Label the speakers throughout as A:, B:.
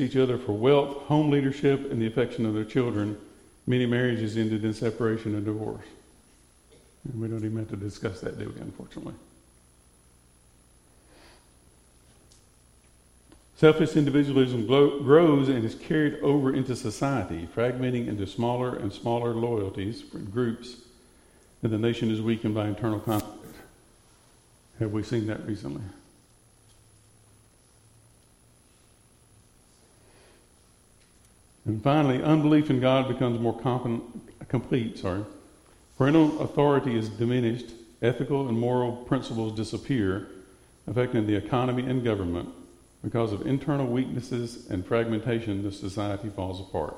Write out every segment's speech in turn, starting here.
A: each other for wealth, home leadership, and the affection of their children. Many marriages ended in separation and divorce. And we don't even have to discuss that, do we, unfortunately? Selfish individualism grows and is carried over into society, fragmenting into smaller and smaller loyalties for groups, and the nation is weakened by internal conflict. Have we seen that recently? And finally, unbelief in God becomes more complete. Sorry. Parental authority is diminished, ethical and moral principles disappear, affecting the economy and government. Because of internal weaknesses and fragmentation, the society falls apart.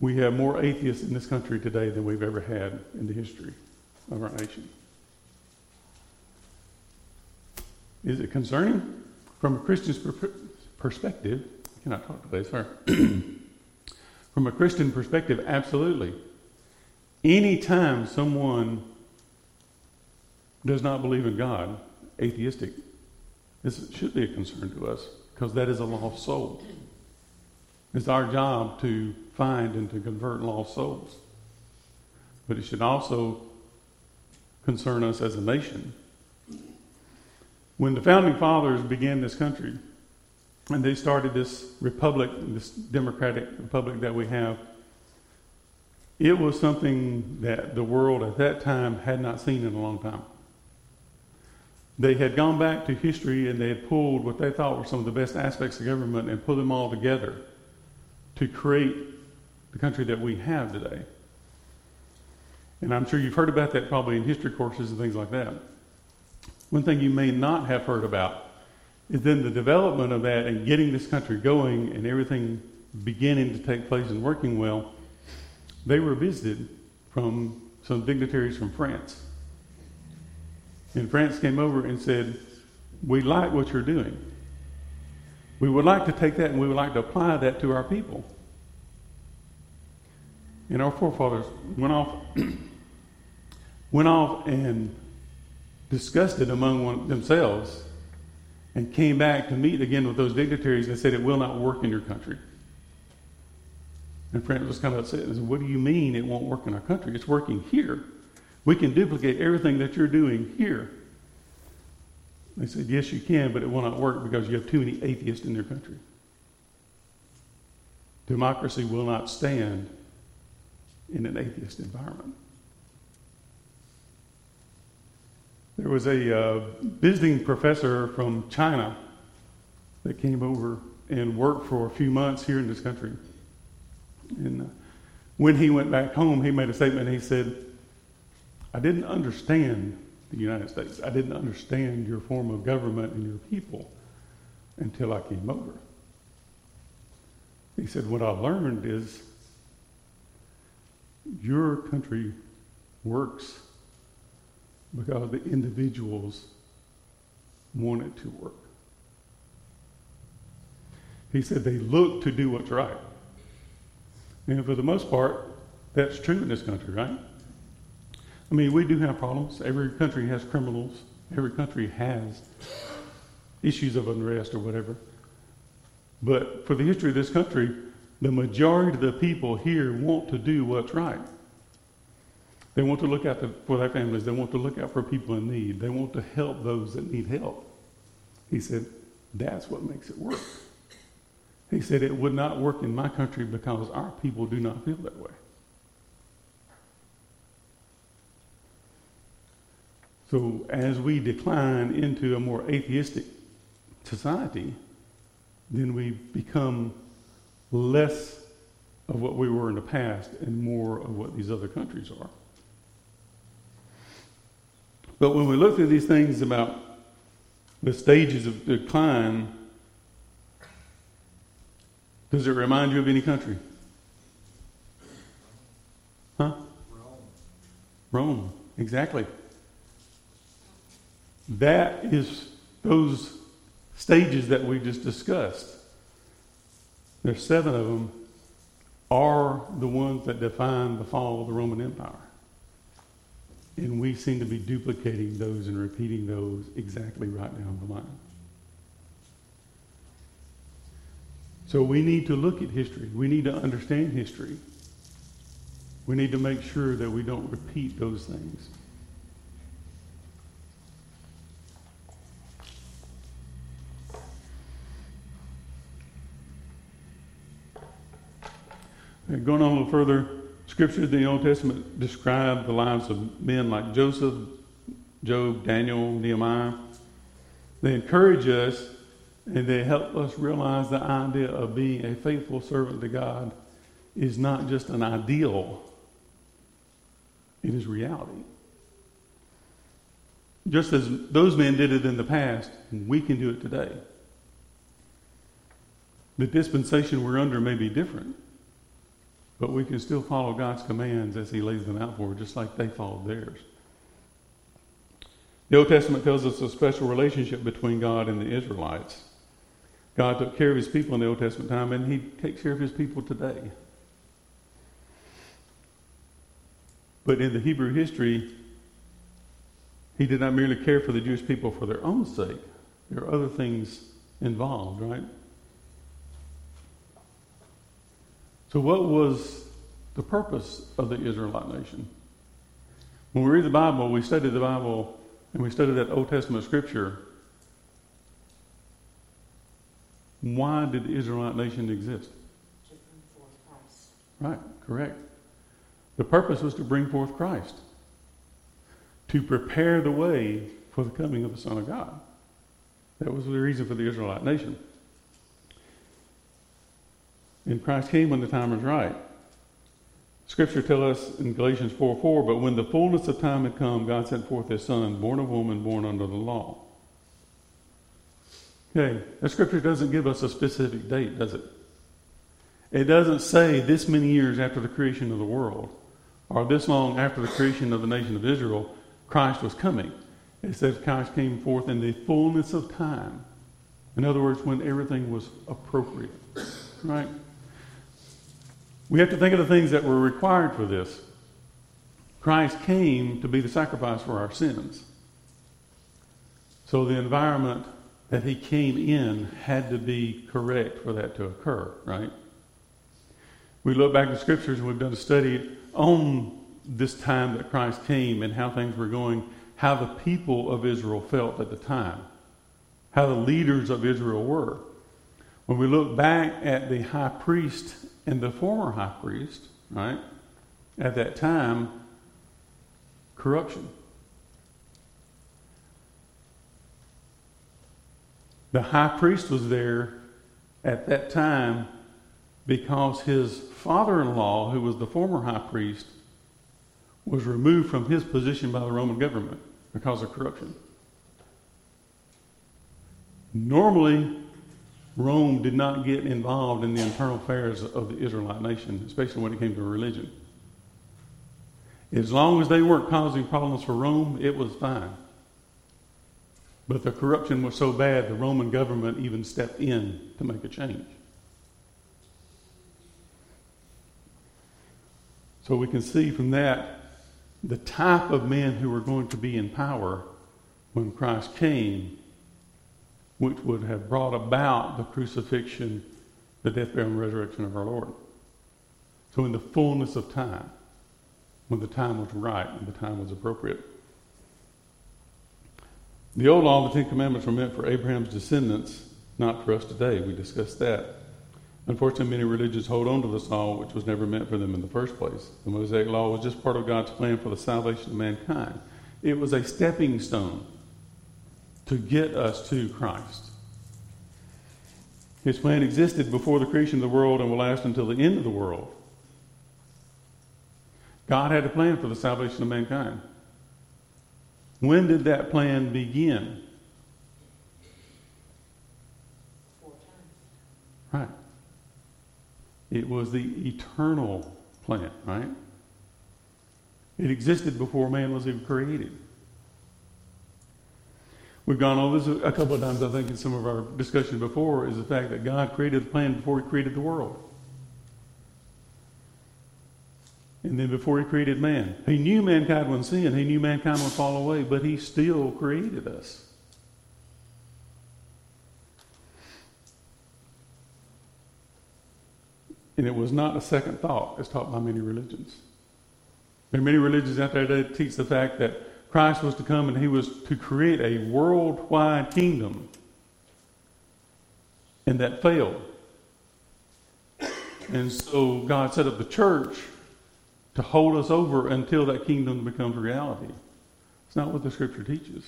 A: We have more atheists in this country today than we've ever had in the history of our nation. Is it concerning? From a Christian's per- perspective, I cannot talk today, sorry. From a Christian perspective, absolutely. Anytime someone does not believe in God, atheistic, this should be a concern to us because that is a lost soul. It's our job to find and to convert lost souls. But it should also concern us as a nation. When the founding fathers began this country, and they started this republic, this democratic republic that we have, it was something that the world at that time had not seen in a long time. They had gone back to history and they had pulled what they thought were some of the best aspects of government and put them all together to create the country that we have today. And I'm sure you've heard about that probably in history courses and things like that. One thing you may not have heard about is then the development of that and getting this country going and everything beginning to take place and working well. They were visited from some dignitaries from France. And France came over and said, We like what you're doing. We would like to take that and we would like to apply that to our people. And our forefathers went off, went off and discussed it among one, themselves and came back to meet again with those dignitaries and said, It will not work in your country. And France was kind of upset and said, What do you mean it won't work in our country? It's working here. We can duplicate everything that you're doing here. They said, Yes, you can, but it will not work because you have too many atheists in your country. Democracy will not stand in an atheist environment. There was a uh, visiting professor from China that came over and worked for a few months here in this country. And uh, when he went back home, he made a statement. He said, I didn't understand the United States. I didn't understand your form of government and your people until I came over. He said, What I learned is your country works because the individuals want it to work. He said they look to do what's right. And for the most part, that's true in this country, right? I mean, we do have problems. Every country has criminals. Every country has issues of unrest or whatever. But for the history of this country, the majority of the people here want to do what's right. They want to look out for their families. They want to look out for people in need. They want to help those that need help. He said, that's what makes it work. He said, it would not work in my country because our people do not feel that way. So as we decline into a more atheistic society, then we become less of what we were in the past and more of what these other countries are. But when we look through these things about the stages of decline, does it remind you of any country? Huh? Rome. Rome, exactly. That is those stages that we just discussed. There's seven of them, are the ones that define the fall of the Roman Empire. And we seem to be duplicating those and repeating those exactly right down the line. So we need to look at history. We need to understand history. We need to make sure that we don't repeat those things. Going on a little further, scriptures in the Old Testament describe the lives of men like Joseph, Job, Daniel, Nehemiah. They encourage us and they help us realize the idea of being a faithful servant to God is not just an ideal, it is reality. Just as those men did it in the past, we can do it today. The dispensation we're under may be different, but we can still follow God's commands as He lays them out for us, just like they followed theirs. The Old Testament tells us a special relationship between God and the Israelites. God took care of his people in the Old Testament time, and he takes care of his people today. But in the Hebrew history, he did not merely care for the Jewish people for their own sake. There are other things involved, right? So, what was the purpose of the Israelite nation? When we read the Bible, we study the Bible and we study that Old Testament scripture, why did the Israelite nation exist?
B: To bring forth Christ.
A: Right, correct. The purpose was to bring forth Christ, to prepare the way for the coming of the Son of God. That was the reason for the Israelite nation. And Christ came when the time was right. Scripture tells us in Galatians 4 4, but when the fullness of time had come, God sent forth his Son, born of woman, born under the law. Okay, the scripture doesn't give us a specific date, does it? It doesn't say this many years after the creation of the world, or this long after the creation of the nation of Israel, Christ was coming. It says Christ came forth in the fullness of time. In other words, when everything was appropriate. Right? We have to think of the things that were required for this. Christ came to be the sacrifice for our sins. So the environment that he came in had to be correct for that to occur, right? We look back in scriptures and we've done a study on this time that Christ came and how things were going, how the people of Israel felt at the time, how the leaders of Israel were. When we look back at the high priest and the former high priest, right, at that time, corruption. The high priest was there at that time because his father in law, who was the former high priest, was removed from his position by the Roman government because of corruption. Normally, Rome did not get involved in the internal affairs of the Israelite nation, especially when it came to religion. As long as they weren't causing problems for Rome, it was fine. But the corruption was so bad, the Roman government even stepped in to make a change. So we can see from that the type of men who were going to be in power when Christ came which would have brought about the crucifixion, the death, burial, and resurrection of our Lord. So, in the fullness of time, when the time was right and the time was appropriate. The old law, the Ten Commandments, were meant for Abraham's descendants, not for us today. We discussed that. Unfortunately, many religions hold on to this law, which was never meant for them in the first place. The Mosaic Law was just part of God's plan for the salvation of mankind. It was a stepping stone to get us to Christ. His plan existed before the creation of the world and will last until the end of the world. God had a plan for the salvation of mankind. When did that plan begin? Right. It was the eternal plan, right? It existed before man was even created. We've gone over this a couple of times, I think, in some of our discussions before, is the fact that God created the plan before He created the world. And then before He created man, He knew mankind would sin, He knew mankind would fall away, but He still created us. And it was not a second thought as taught by many religions. There are many religions out there that teach the fact that Christ was to come and he was to create a worldwide kingdom. And that failed. And so God set up the church to hold us over until that kingdom becomes reality. It's not what the scripture teaches.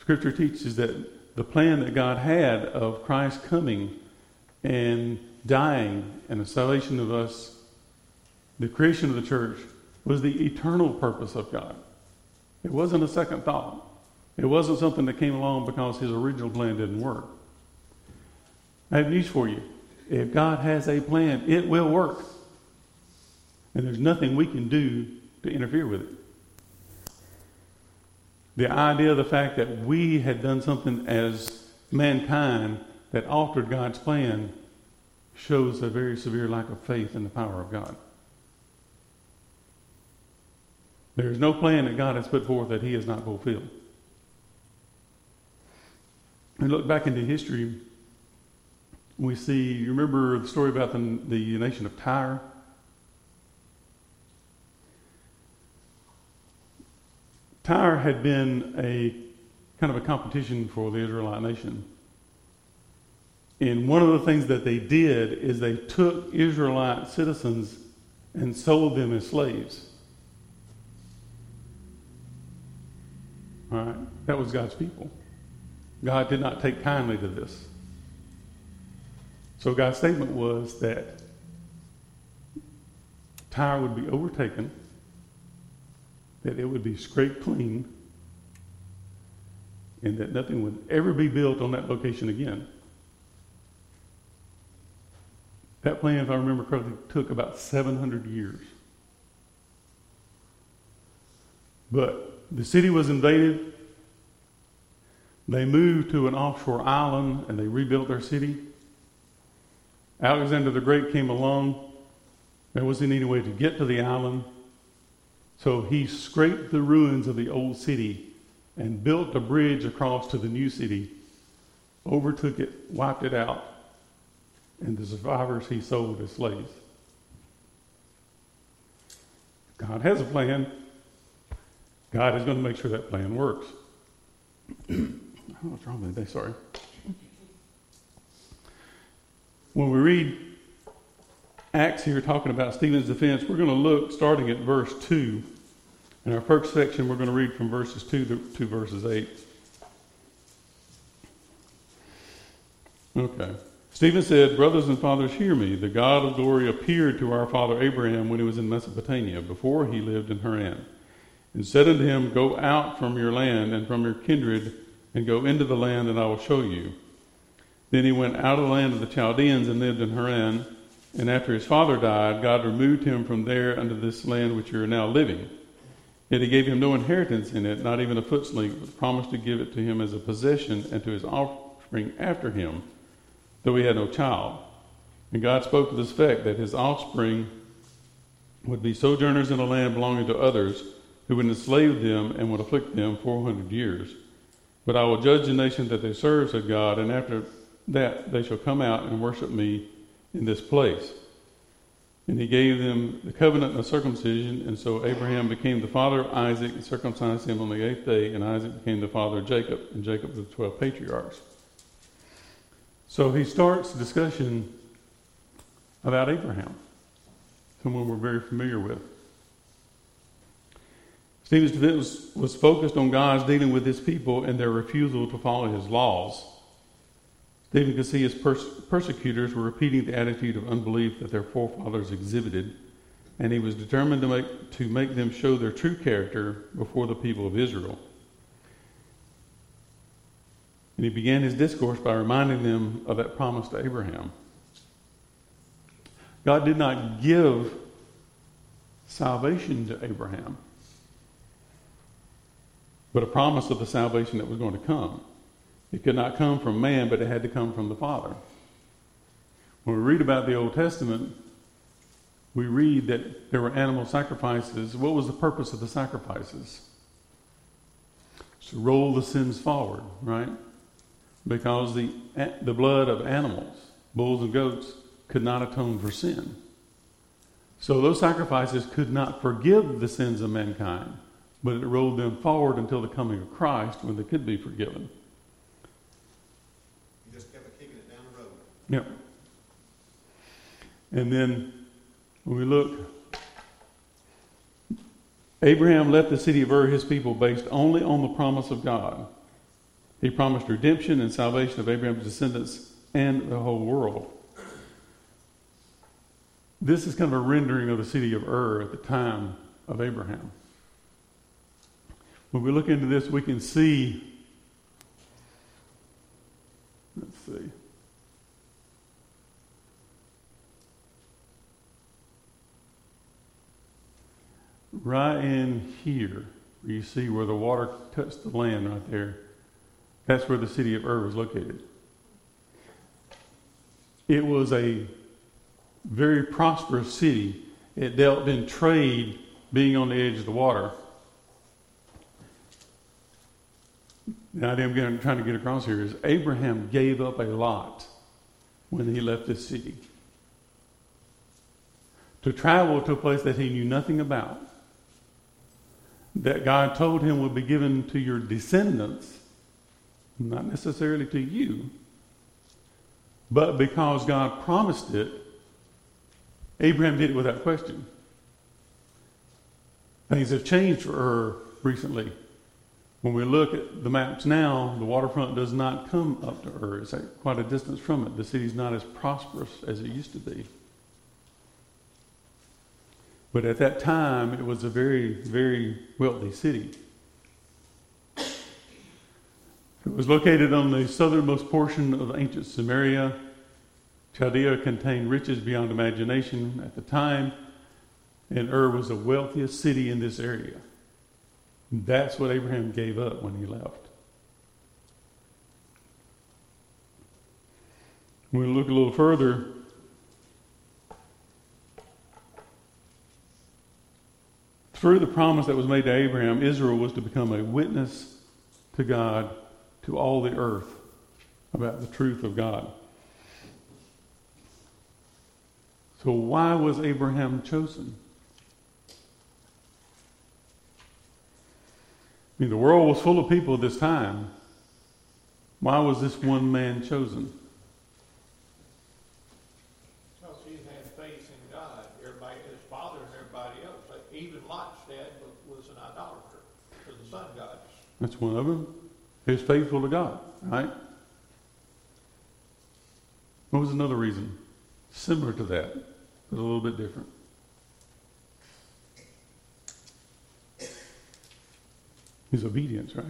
A: Scripture teaches that the plan that God had of Christ coming and dying and the salvation of us, the creation of the church, was the eternal purpose of God. It wasn't a second thought. It wasn't something that came along because his original plan didn't work. I have news for you. If God has a plan, it will work. And there's nothing we can do to interfere with it. The idea of the fact that we had done something as mankind that altered God's plan shows a very severe lack of faith in the power of God. There is no plan that God has put forth that He has not fulfilled. And look back into history, we see, you remember the story about the, the nation of Tyre? Tyre had been a kind of a competition for the Israelite nation. And one of the things that they did is they took Israelite citizens and sold them as slaves. All right? That was God's people. God did not take kindly to this. So God's statement was that Tyre would be overtaken that it would be scraped clean and that nothing would ever be built on that location again. That plan, if I remember correctly, took about 700 years. But the city was invaded. They moved to an offshore island and they rebuilt their city. Alexander the Great came along. There wasn't any way to get to the island. So he scraped the ruins of the old city and built a bridge across to the new city, overtook it, wiped it out, and the survivors he sold as slaves. God has a plan. God is going to make sure that plan works. What's wrong with me? Sorry. When we read Acts here talking about Stephen's defense, we're going to look starting at verse 2. In our first section, we're going to read from verses 2 to, to verses 8. Okay. Stephen said, Brothers and fathers, hear me. The God of glory appeared to our father Abraham when he was in Mesopotamia, before he lived in Haran, and said unto him, Go out from your land and from your kindred, and go into the land that I will show you. Then he went out of the land of the Chaldeans and lived in Haran. And after his father died, God removed him from there unto this land which you are now living. Yet he gave him no inheritance in it, not even a foot's length, but promised to give it to him as a possession and to his offspring after him, though he had no child. And God spoke to this effect that his offspring would be sojourners in a land belonging to others, who would enslave them and would afflict them four hundred years. But I will judge the nation that they serve, said God, and after that they shall come out and worship me in this place. And he gave them the covenant of circumcision, and so Abraham became the father of Isaac and circumcised him on the eighth day, and Isaac became the father of Jacob, and Jacob was the twelve patriarchs. So he starts discussion about Abraham, someone we're very familiar with. Stephen's defense was focused on God's dealing with his people and their refusal to follow his laws. David could see his pers- persecutors were repeating the attitude of unbelief that their forefathers exhibited, and he was determined to make, to make them show their true character before the people of Israel. And he began his discourse by reminding them of that promise to Abraham. God did not give salvation to Abraham, but a promise of the salvation that was going to come. It could not come from man, but it had to come from the Father. When we read about the Old Testament, we read that there were animal sacrifices. What was the purpose of the sacrifices? To roll the sins forward, right? Because the, the blood of animals, bulls and goats, could not atone for sin. So those sacrifices could not forgive the sins of mankind, but it rolled them forward until the coming of Christ when they could be forgiven.
C: You just kept kicking it down the road.
A: Yep. And then when we look, Abraham left the city of Ur, his people, based only on the promise of God. He promised redemption and salvation of Abraham's descendants and the whole world. This is kind of a rendering of the city of Ur at the time of Abraham. When we look into this, we can see. Let's see. Right in here, where you see where the water touched the land right there, that's where the city of Ur was located. It was a very prosperous city. It dealt in trade, being on the edge of the water. The idea I'm trying to get across here is Abraham gave up a lot when he left this city to travel to a place that he knew nothing about, that God told him would be given to your descendants, not necessarily to you, but because God promised it, Abraham did it without question. Things have changed for Ur recently. When we look at the maps now, the waterfront does not come up to Ur. It's at quite a distance from it. The city's not as prosperous as it used to be. But at that time, it was a very, very wealthy city. It was located on the southernmost portion of ancient Samaria. Chaldea contained riches beyond imagination at the time, and Ur was the wealthiest city in this area. That's what Abraham gave up when he left. When we look a little further, through the promise that was made to Abraham, Israel was to become a witness to God to all the earth about the truth of God. So, why was Abraham chosen? I mean, the world was full of people at this time. Why was this one man chosen?
D: Because he had faith in God. Everybody, his father and everybody else. Like even Lot's dad was, was an idolater to the sun gods.
A: That's one of them. He was faithful to God, right? What was another reason? Similar to that, but a little bit different. His obedience, right?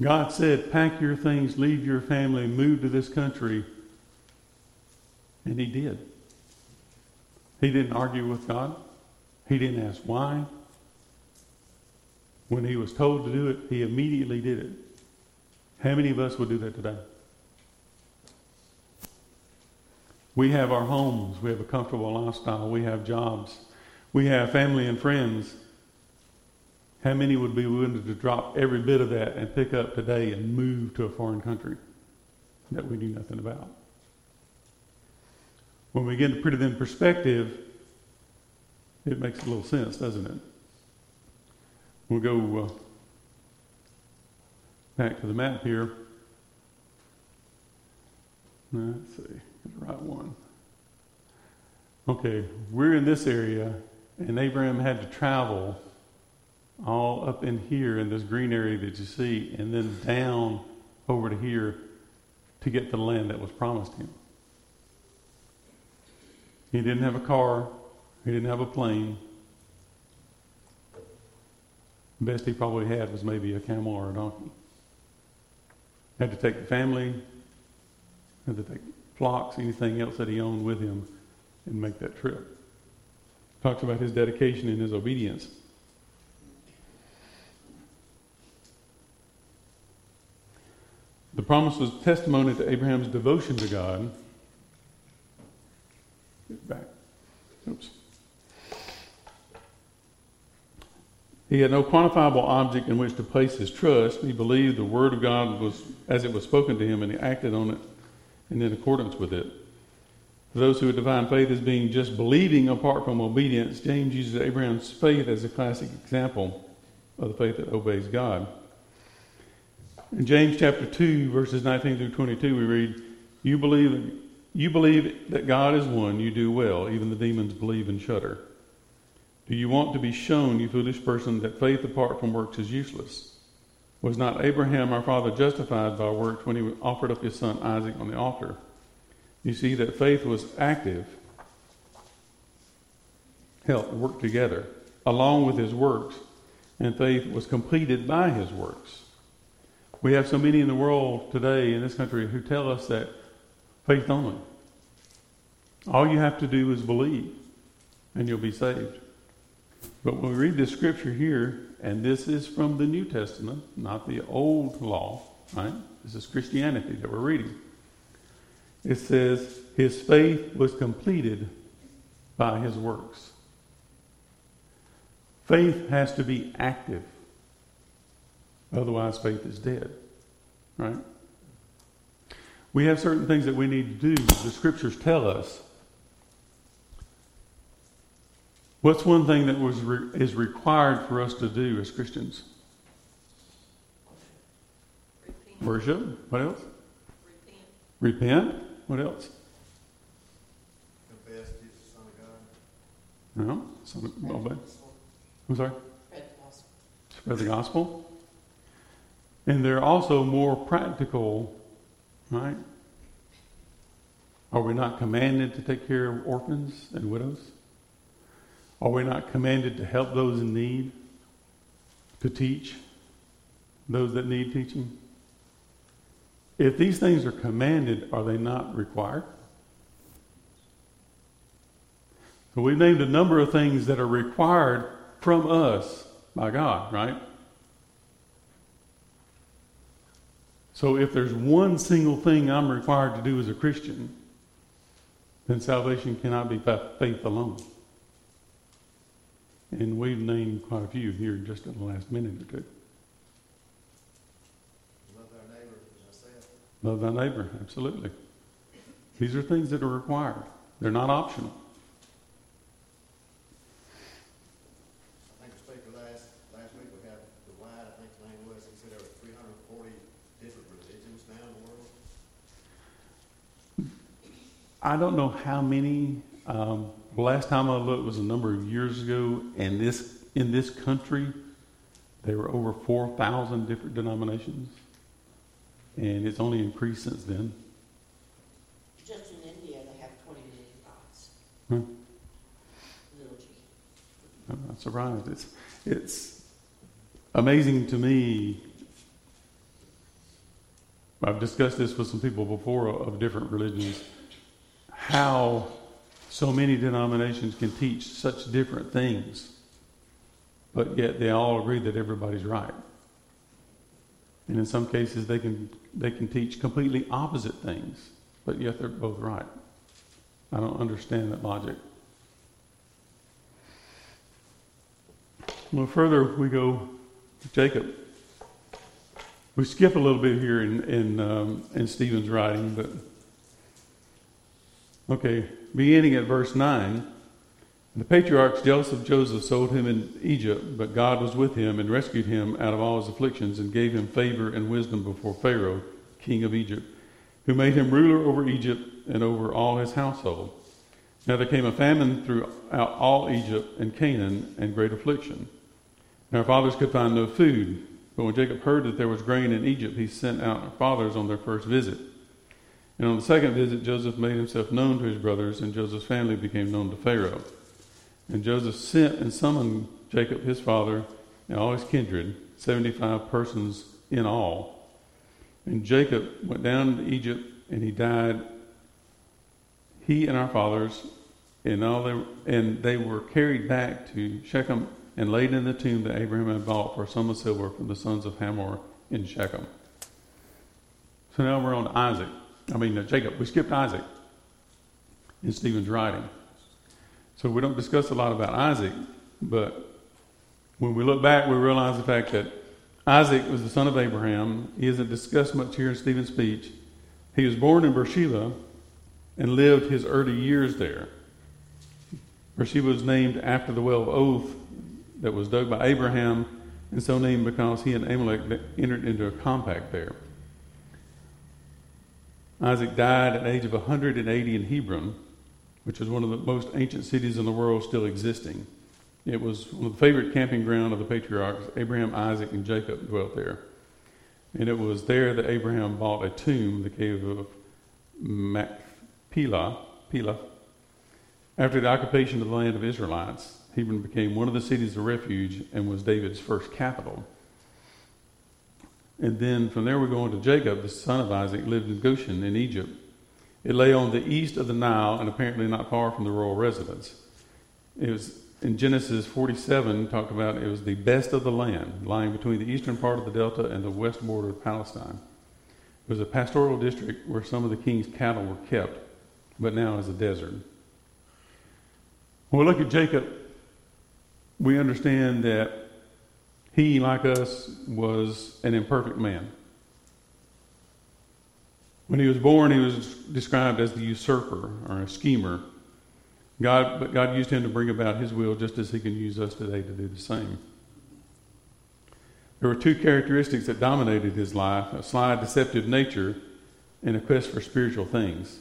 A: God said, Pack your things, leave your family, move to this country. And he did. He didn't argue with God, he didn't ask why. When he was told to do it, he immediately did it. How many of us would do that today? We have our homes, we have a comfortable lifestyle, we have jobs, we have family and friends. How many would be willing to drop every bit of that and pick up today and move to a foreign country that we knew nothing about? When we get to put it in perspective, it makes a little sense, doesn't it? We'll go uh, back to the map here. Let's see, the right one. Okay, we're in this area, and Abraham had to travel all up in here in this green area that you see, and then down over to here to get the land that was promised him. He didn't have a car, he didn't have a plane. Best he probably had was maybe a camel or a donkey. Had to take the family, had to take flocks, anything else that he owned with him, and make that trip. Talks about his dedication and his obedience. The promise was testimony to Abraham's devotion to God. Get back. Oops. He had no quantifiable object in which to place his trust. He believed the word of God was as it was spoken to him, and he acted on it and in accordance with it. For those who would define faith as being just believing apart from obedience, James uses Abraham's faith as a classic example of the faith that obeys God. In James chapter 2, verses 19 through 22, we read, You believe, you believe that God is one, you do well. Even the demons believe and shudder. Do you want to be shown, you foolish person, that faith apart from works is useless? Was not Abraham our father justified by works when he offered up his son Isaac on the altar? You see that faith was active, helped work together, along with his works, and faith was completed by his works. We have so many in the world today in this country who tell us that faith only. All you have to do is believe, and you'll be saved. But when we read this scripture here, and this is from the New Testament, not the old law, right? This is Christianity that we're reading. It says, His faith was completed by his works. Faith has to be active. Otherwise, faith is dead. Right? We have certain things that we need to do. The scriptures tell us. What's one thing that was re- is required for us to do as Christians?
B: Repent.
A: Worship. What else?
B: Repent.
A: Repent. What else?
C: Confess Jesus, Son of God.
A: No. Some, obey. Oh, I'm sorry.
B: Spread the gospel.
A: Spread the gospel. And they're also more practical, right? Are we not commanded to take care of orphans and widows? Are we not commanded to help those in need? To teach those that need teaching? If these things are commanded, are they not required? So we've named a number of things that are required from us by God, right? So if there's one single thing I'm required to do as a Christian, then salvation cannot be by faith alone. And we've named quite a few here just in the last minute or two.
C: Love our neighbor as ourselves.
A: Love thy neighbor, absolutely. These are things that are required. They're not optional.
C: I think the speaker last, last week, we had the wide, I think the name was, he said there were three hundred and forty different religions now in the world.
A: I don't know how many. Um, last time I looked was a number of years ago, and this in this country, there were over four thousand different denominations, and it's only increased since then.
B: Just in India, they have 20 million gods.
A: Hmm.
B: Little g.
A: I'm not surprised. It's it's amazing to me. I've discussed this with some people before of different religions. How so many denominations can teach such different things, but yet they all agree that everybody's right. And in some cases, they can they can teach completely opposite things, but yet they're both right. I don't understand that logic. Well, further we go, Jacob. We skip a little bit here in in, um, in Stephen's writing, but okay, beginning at verse nine. The patriarchs jealous of Joseph sold him in Egypt, but God was with him and rescued him out of all his afflictions and gave him favor and wisdom before Pharaoh, king of Egypt, who made him ruler over Egypt and over all his household. Now there came a famine throughout all Egypt and Canaan and great affliction. And our fathers could find no food. But when Jacob heard that there was grain in Egypt, he sent out our fathers on their first visit. And on the second visit, Joseph made himself known to his brothers, and Joseph's family became known to Pharaoh. And Joseph sent and summoned Jacob his father and all his kindred, 75 persons in all. And Jacob went down to Egypt, and he died, he and our fathers, and, all they, and they were carried back to Shechem and laid in the tomb that Abraham had bought for a sum of silver from the sons of Hamor in Shechem. So now we're on Isaac. I mean, uh, Jacob. We skipped Isaac in Stephen's writing. So we don't discuss a lot about Isaac, but when we look back, we realize the fact that Isaac was the son of Abraham. He isn't discussed much here in Stephen's speech, He was born in Beersheba and lived his early years there. Beersheba was named after the well of Oath that was dug by Abraham, and so named because he and Amalek entered into a compact there. Isaac died at the age of 180 in Hebron, which is one of the most ancient cities in the world still existing. It was one of the favorite camping ground of the patriarchs. Abraham, Isaac, and Jacob dwelt there. And it was there that Abraham bought a tomb, the cave of Machpelah, Pelah. After the occupation of the land of Israelites, Hebron became one of the cities of refuge and was David's first capital. And then from there we go on to Jacob, the son of Isaac, lived in Goshen in Egypt. It lay on the east of the Nile and apparently not far from the royal residence. It was in Genesis 47 talked about it was the best of the land, lying between the eastern part of the delta and the west border of Palestine. It was a pastoral district where some of the king's cattle were kept, but now is a desert. When we look at Jacob, we understand that he, like us, was an imperfect man. When he was born, he was described as the usurper or a schemer. God, but God used him to bring about his will just as he can use us today to do the same. There were two characteristics that dominated his life a sly, deceptive nature and a quest for spiritual things.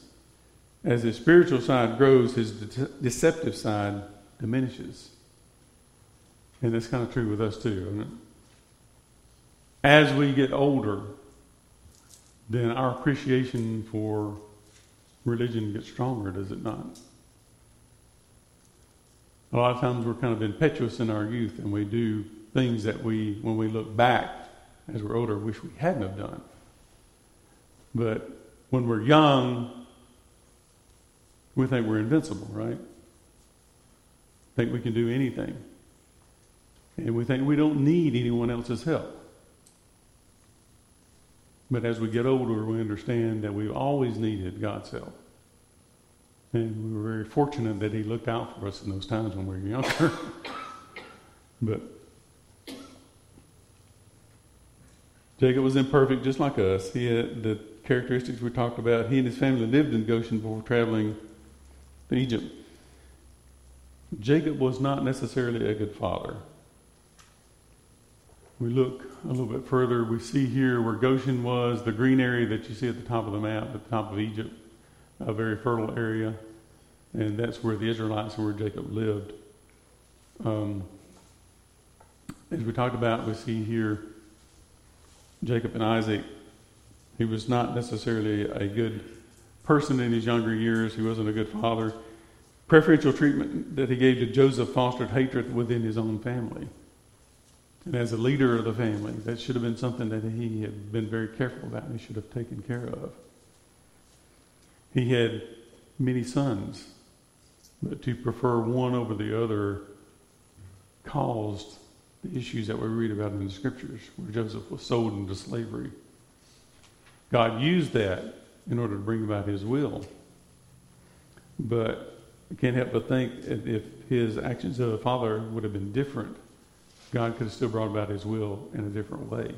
A: As his spiritual side grows, his de- deceptive side diminishes. And that's kind of true with us too? As we get older, then our appreciation for religion gets stronger, does it not? A lot of times we're kind of impetuous in our youth and we do things that we, when we look back as we're older, wish we hadn't have done. But when we're young, we think we're invincible, right? Think we can do anything. And we think we don't need anyone else's help. But as we get older, we understand that we've always needed God's help. And we were very fortunate that He looked out for us in those times when we were younger. but Jacob was imperfect just like us. He had the characteristics we talked about. He and his family lived in Goshen before traveling to Egypt. Jacob was not necessarily a good father. We look a little bit further, we see here where Goshen was, the green area that you see at the top of the map, at the top of Egypt, a very fertile area, and that's where the Israelites and where Jacob lived. Um, as we talked about, we see here Jacob and Isaac. He was not necessarily a good person in his younger years. He wasn't a good father. Preferential treatment that he gave to Joseph fostered hatred within his own family. And as a leader of the family, that should have been something that he had been very careful about and he should have taken care of. He had many sons, but to prefer one over the other caused the issues that we read about in the scriptures, where Joseph was sold into slavery. God used that in order to bring about his will. But I can't help but think if his actions as a father would have been different, God could have still brought about his will in a different way.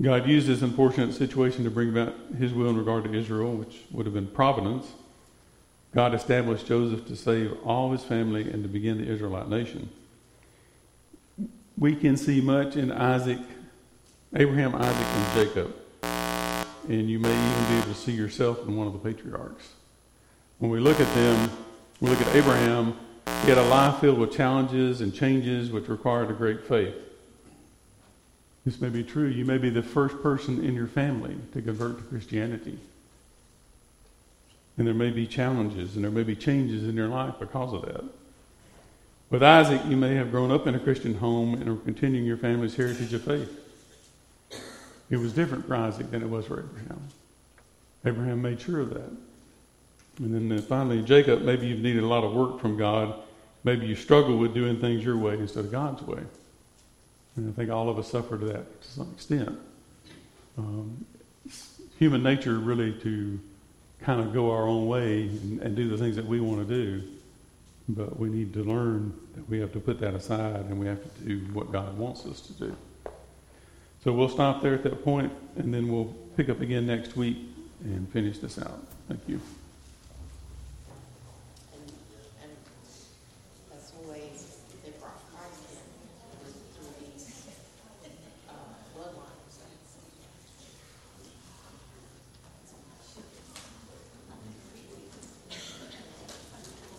A: God used this unfortunate situation to bring about his will in regard to Israel, which would have been providence. God established Joseph to save all his family and to begin the Israelite nation. We can see much in Isaac, Abraham, Isaac, and Jacob. And you may even be able to see yourself in one of the patriarchs. When we look at them, we look at Abraham, had a life filled with challenges and changes which required a great faith. This may be true. You may be the first person in your family to convert to Christianity. And there may be challenges and there may be changes in your life because of that. With Isaac, you may have grown up in a Christian home and are continuing your family's heritage of faith. It was different for Isaac than it was for Abraham. Abraham made sure of that. And then uh, finally, Jacob, maybe you've needed a lot of work from God. Maybe you struggle with doing things your way instead of God's way. And I think all of us suffer to that to some extent. Um, human nature really to kind of go our own way and, and do the things that we want to do. But we need to learn that we have to put that aside and we have to do what God wants us to do. So we'll stop there at that point, and then we'll pick up again next week and finish this out. Thank you.